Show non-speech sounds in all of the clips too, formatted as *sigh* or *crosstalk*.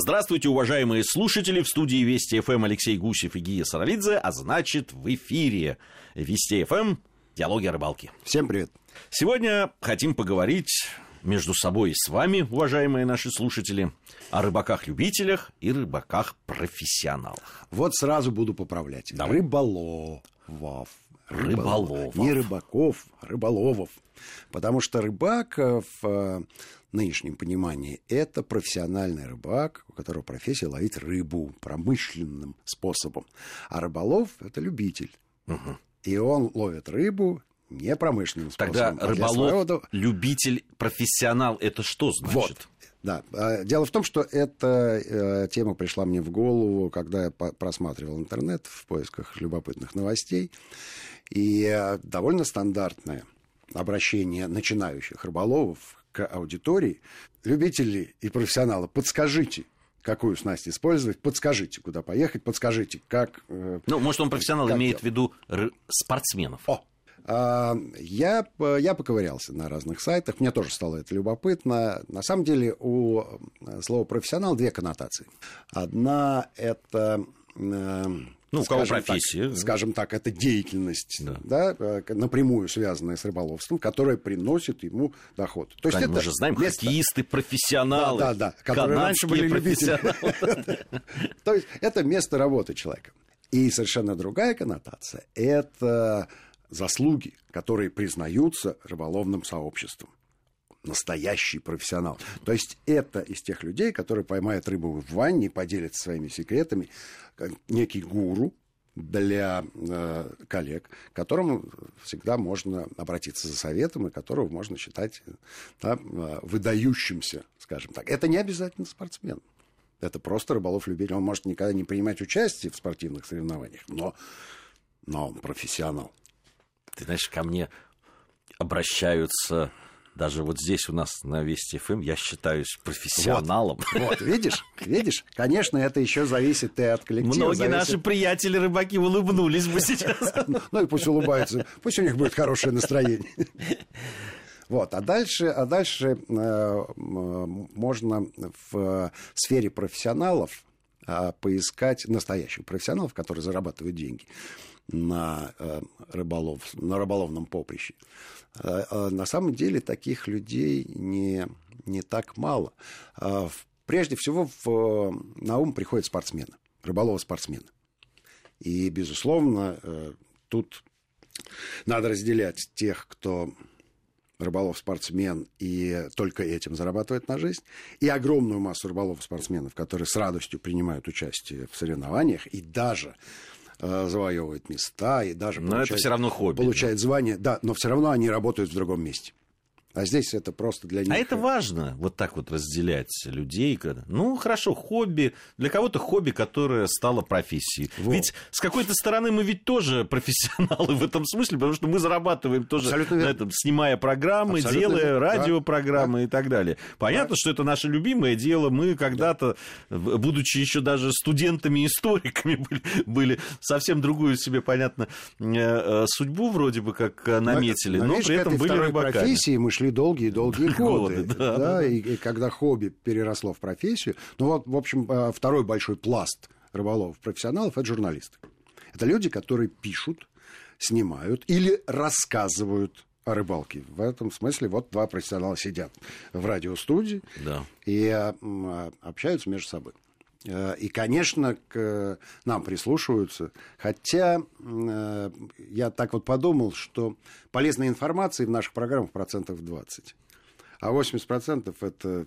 Здравствуйте, уважаемые слушатели. В студии Вести ФМ Алексей Гусев и Гия Саралидзе, а значит, в эфире Вести ФМ «Диалоги о рыбалке». Всем привет. Сегодня хотим поговорить между собой и с вами, уважаемые наши слушатели, о рыбаках-любителях и рыбаках-профессионалах. Вот сразу буду поправлять. Давай. Рыболовов. Рыболовов. Не рыбаков, рыболовов. Потому что рыбак э, в э, нынешнем понимании это профессиональный рыбак, у которого профессия ловить рыбу промышленным способом. А рыболов это любитель. И он ловит рыбу не промышленным Тогда способом. а для рыболов, своего- любитель, профессионал, это что значит? Вот. Да. А, Дело в том, что эта э, тема пришла мне в голову, когда я просматривал интернет в поисках любопытных новостей. И э, довольно стандартное обращение начинающих рыболовов к аудитории. Любители и профессионалы, подскажите, какую снасть использовать, подскажите, куда поехать, подскажите, как... э, Ну, может, он профессионал имеет делать? в виду спортсменов. о, а, я, я поковырялся на разных сайтах, мне тоже стало это любопытно. На самом деле у э, слова профессионал две коннотации. Одна это э, Ну, у кого скажем так- профессия. скажем так, это деятельность, Да. да. э, напрямую связанная с рыболовством, которая приносит ему доход. То есть Конечно, это мы же знаем, место- хоккеисты, профессионалы, Да, да, да, которые раньше были любители. *laughs* То есть это место работы человека. И совершенно другая коннотация – это заслуги, которые признаются рыболовным сообществом. Настоящий профессионал. То есть это из тех людей, которые поймают рыбу в ванне, поделятся своими секретами, как некий гуру для э, коллег, к которому всегда можно обратиться за советом и которого можно считать да, э, выдающимся, скажем так. Это не обязательно спортсмен. Это просто рыболов-любитель. Он может никогда не принимать участие в спортивных соревнованиях, но, но он профессионал. Ты знаешь, ко мне обращаются даже вот здесь у нас на Вести ФМ, я считаюсь профессионалом. Вот, видишь, видишь? Конечно, это еще зависит и от коллектива. Многие зависит- наши приятели рыбаки улыбнулись бы сейчас. *laughs* Ну и пусть улыбаются, пусть у них будет хорошее настроение. Вот, а дальше, а дальше э, можно в сфере профессионалов э, поискать настоящих профессионалов, которые зарабатывают деньги на, э, рыболов, на рыболовном поприще. Э, э, На самом деле таких людей не, не так мало. Прежде всего в, на ум приходят спортсмены, рыболовы-спортсмены. И, безусловно, тут надо разделять тех, кто рыболов-спортсмен и только этим зарабатывает на жизнь, и огромную массу рыболов-спортсменов, которые с радостью принимают участие в соревнованиях и даже завоевывают места, и даже Но это всё равно хобби, получают звание, да, но все равно они работают в другом месте. А здесь это просто для них... А это важно, вот так вот разделять людей. когда- Ну, хорошо, хобби. Для кого-то хобби, которое стало профессией. Вот. Ведь с какой-то стороны мы ведь тоже *laughs* профессионалы в этом смысле, потому что мы зарабатываем тоже Абсолютно на этом, снимая программы, Абсолютно делая верно, да. радиопрограммы и так далее. Понятно, что это наше любимое дело. Мы когда-то, в- будучи еще даже студентами-историками, *laughs* были, были совсем другую себе, понятно, э, э, судьбу вроде бы как наметили, но видишь, при к этом были рыбаками. профессии мы шли долгие-долгие *laughs* годы. Годы, да. да, и, и когда хобби переросло в профессию, ну вот, в общем, э, второй большой пласт рыболовов-профессионалов – это журналисты. Это люди, которые пишут, снимают или рассказывают о рыбалке. В этом смысле вот два профессионала сидят в радиостудии Да. и м, э, общаются между собой. Э, И, конечно, к нам прислушиваются. Хотя э, я так вот подумал, что полезной информации в наших программах процентов 20. А 80% это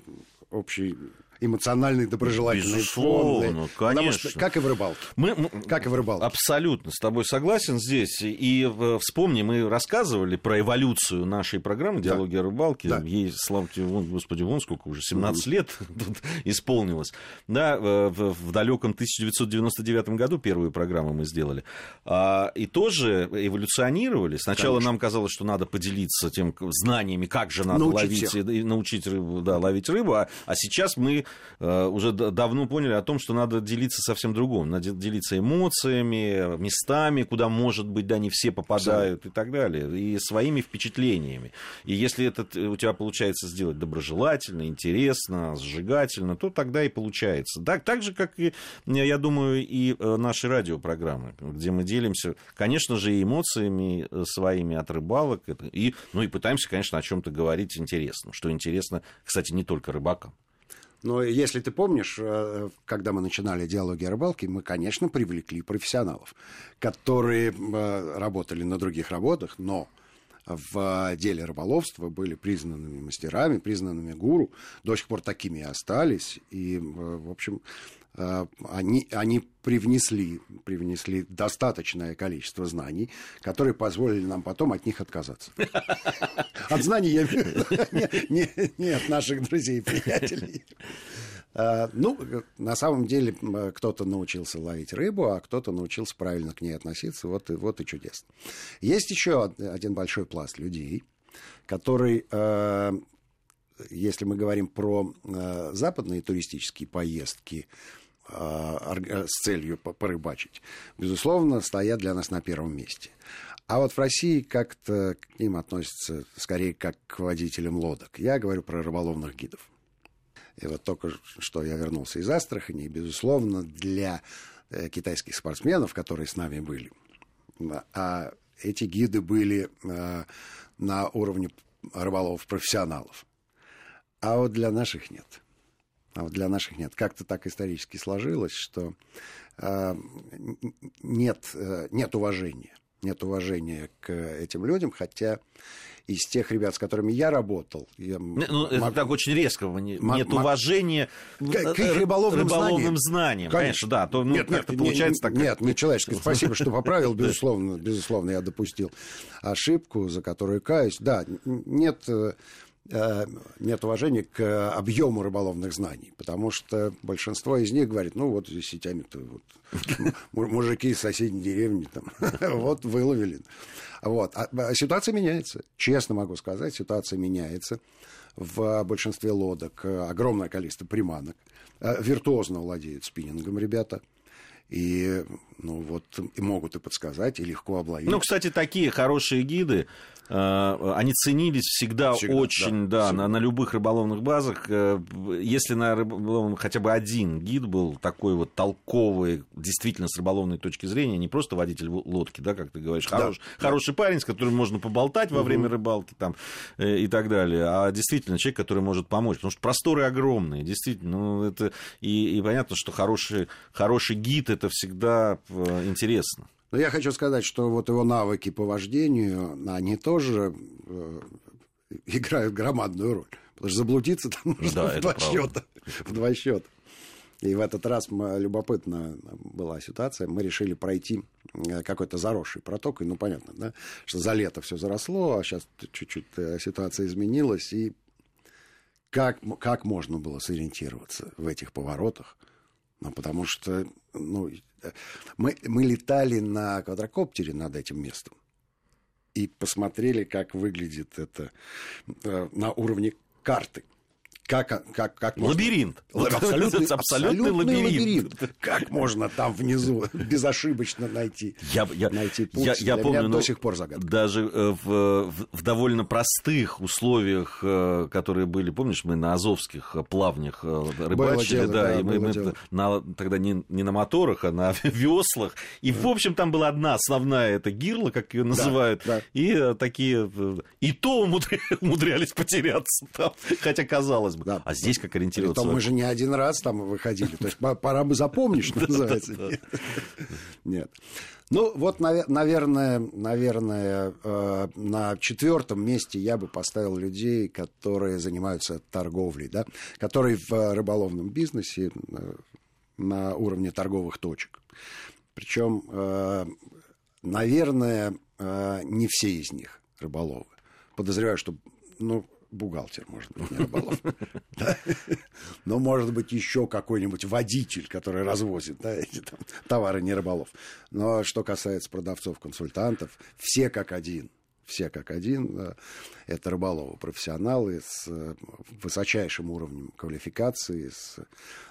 общий эмоциональный, доброжелательный Безусловно, фон. Потому конечно. что, как и в рыбалке. Мы, мы- Как и в рыбалке. Абсолютно с тобой согласен здесь. И вспомни, мы рассказывали про эволюцию нашей программы «Диалоги о рыбалке». Да. Ей, слава тебе, вон, господи, вон сколько уже, 17 лет *laughs* тут исполнилось. Да, э, в, в далеком 1999 году первую программу мы сделали. А, и тоже эволюционировали. Сначала Конечно. нам казалось, что надо поделиться тем знаниями, как же надо Научить ловить всех. и, научить рыбу, да, ловить рыбу. А, а сейчас мы уже давно поняли о том, что надо делиться совсем другим. Надо делиться эмоциями, местами, куда, может быть, да, не все попадают и так далее, и своими впечатлениями. И если это у тебя получается сделать доброжелательно, интересно, сжигательно, то тогда и получается. Так, так же, как и, я думаю, и наши радиопрограммы, где мы делимся, конечно же, и эмоциями своими от рыбалок, и, ну и пытаемся, конечно, о чем-то говорить интересно, что интересно, кстати, не только рыбакам. Но если ты помнишь, э, когда мы начинали диалоги о рыбалке, мы, конечно, привлекли профессионалов, которые э, работали на других работах, но в деле рыболовства были признанными мастерами, признанными гуру, до сих пор такими и остались. И, э, в общем, они, они привнесли, привнесли достаточное количество знаний, которые позволили нам потом от них отказаться. *laughs* От знаний я *laughs* не от наших друзей и приятелей. Э, ну, на самом деле, кто-то научился ловить рыбу, а кто-то научился правильно к ней относиться. Вот и, вот и чудесно. Есть еще один большой пласт людей, который, э, если мы говорим про западные туристические поездки, а, с целью порыбачить, безусловно, стоят для нас на первом месте. А вот в России как-то к ним относятся скорее как к водителям лодок. Я говорю про рыболовных гидов. И вот только что я вернулся из Астрахани, и, безусловно, для э, китайских спортсменов, которые с нами были, а эти гиды были э, на уровне рыболовов-профессионалов. А вот для наших нет а вот для наших нет. Как-то так исторически сложилось, что э, нет, нет уважения. Нет уважения к этим людям, хотя из тех ребят, с которыми я работал... Я ну, это так очень резко. Нет м- уважения к, к их рыболовным, рыболовным знаниям. знаниям. Конечно, да. То, ну, нет, нет, это получается не, так. Нет, не человеческое. Спасибо, что поправил. *laughs* Безусловно, безусловно, я допустил ошибку, за которую каюсь. Да, нет э, Э, нет уважения к объему рыболовных знаний, потому что большинство из них говорит, ну вот здесь сетями-то вот, *laughs* мужики из соседней деревни там, *laughs* вот выловили. Вот. А, а ситуация меняется, честно могу сказать, ситуация меняется. В большинстве лодок огромное количество приманок. Э, виртуозно владеют спиннингом ребята – и, ну, вот, и могут и подсказать, и легко обловить. Ну, кстати, такие хорошие гиды, э, они ценились всегда, всегда очень, да, да на, на любых рыболовных базах. Э, если на рыболовном хотя бы один гид был такой вот толковый, действительно с рыболовной точки зрения, не просто водитель лодки, да, как ты говоришь, хорош, да, хороший парень, с которым можно поболтать во угу. время рыбалки там, э, и так далее, а действительно человек, который может помочь. Потому что просторы огромные, действительно. Ну, это, и, и понятно, что хороший, хороший гид это всегда э, интересно. Но я хочу сказать, что вот его навыки по вождению, они тоже э, играют громадную роль. Потому что заблудиться там можно да, в, два счета, в два счета. И в этот раз любопытно была ситуация. Мы решили пройти э, какой-то заросший проток. И, ну, понятно, да, что за лето все заросло, а сейчас чуть-чуть ситуация изменилась. И как, как можно было сориентироваться в этих поворотах? Ну, потому что ну, мы, мы летали на квадрокоптере над этим местом и посмотрели, как выглядит это э, на уровне карты как, как, как лабиринт. *laughs* Можно... Абсолютный, абсолютный лабиринт. лабиринт. Как *laughs* можно там внизу *laughs* безошибочно найти, я, я, найти путь? Я, я помню, до сих пор загадка. Даже э, в, в, в довольно простых условиях, э, которые были, помнишь, мы на азовских плавнях э, рыбачили, дело, да, да, и мы, мы на, тогда не, не на моторах, а на веслах. И, в общем, там была одна основная, это гирла, как ее называют, да, да. и такие... И то умудрялись потеряться там, хотя казалось бы бы. Да. А здесь как ориентироваться? мы же не один раз там выходили. То есть пора бы запомнить, что *laughs* называется. Нет. Ну, вот, наверное, наверное, э, на четвертом месте я бы поставил людей, которые занимаются торговлей, да, которые в рыболовном бизнесе э, на уровне торговых точек. Причем, э, наверное, не все из них рыболовы. Подозреваю, что ну, бухгалтер, может быть, не рыболов. Но может быть еще какой-нибудь водитель, который развозит эти товары не рыболов. Но что касается продавцов, консультантов, все как один все как один. Это рыболовы, профессионалы с э, высочайшим уровнем квалификации, с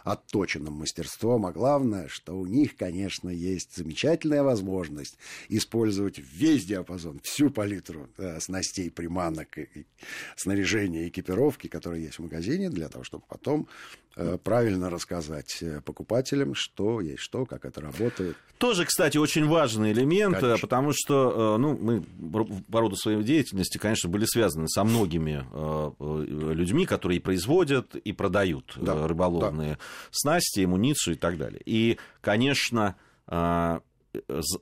отточенным мастерством. А главное, что у них, конечно, есть замечательная возможность использовать весь диапазон, всю палитру э, снастей, приманок, и снаряжения, экипировки, которые есть в магазине, для того, чтобы потом правильно рассказать э, покупателям, что есть что, как это работает. Тоже, кстати, очень важный элемент, э, конечно. потому что ну, мы по роду своей деятельности, конечно, были связаны со многими людьми, которые и производят, и продают да, рыболовные да. снасти, амуницию и так далее. И, конечно,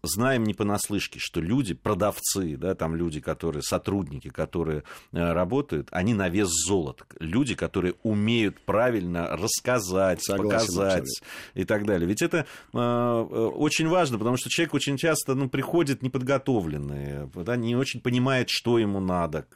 знаем не понаслышке, что люди, продавцы, да, там люди, которые, сотрудники, которые э, работают, они на вес золота. Люди, которые умеют правильно рассказать, Согласен, показать абсолютно. и так далее. Ведь это э, э, очень важно, потому что человек очень часто ну, приходит неподготовленный, да, не очень понимает, что ему надо.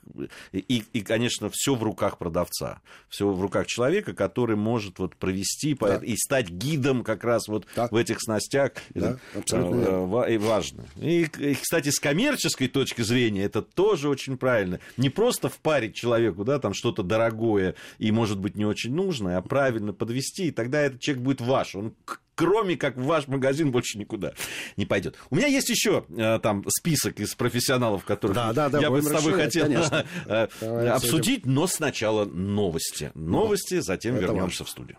И, и конечно, все в руках продавца. Все в руках человека, который может вот, провести да. и стать гидом как раз вот да. в этих снастях. Да, абсолютно Э, и важно. И, кстати, с коммерческой точки зрения это тоже очень правильно. Не просто впарить человеку, да, там что-то дорогое и, может быть, не очень нужное, а правильно подвести, и тогда этот человек будет ваш. Он кроме как в ваш магазин больше никуда не пойдет. У меня есть еще э, там список из профессионалов, которых да, да, да, я бы с тобой хотел конечно. *laughs* Э, обсудить, но сначала новости. Новости, затем Это вернемся в студию.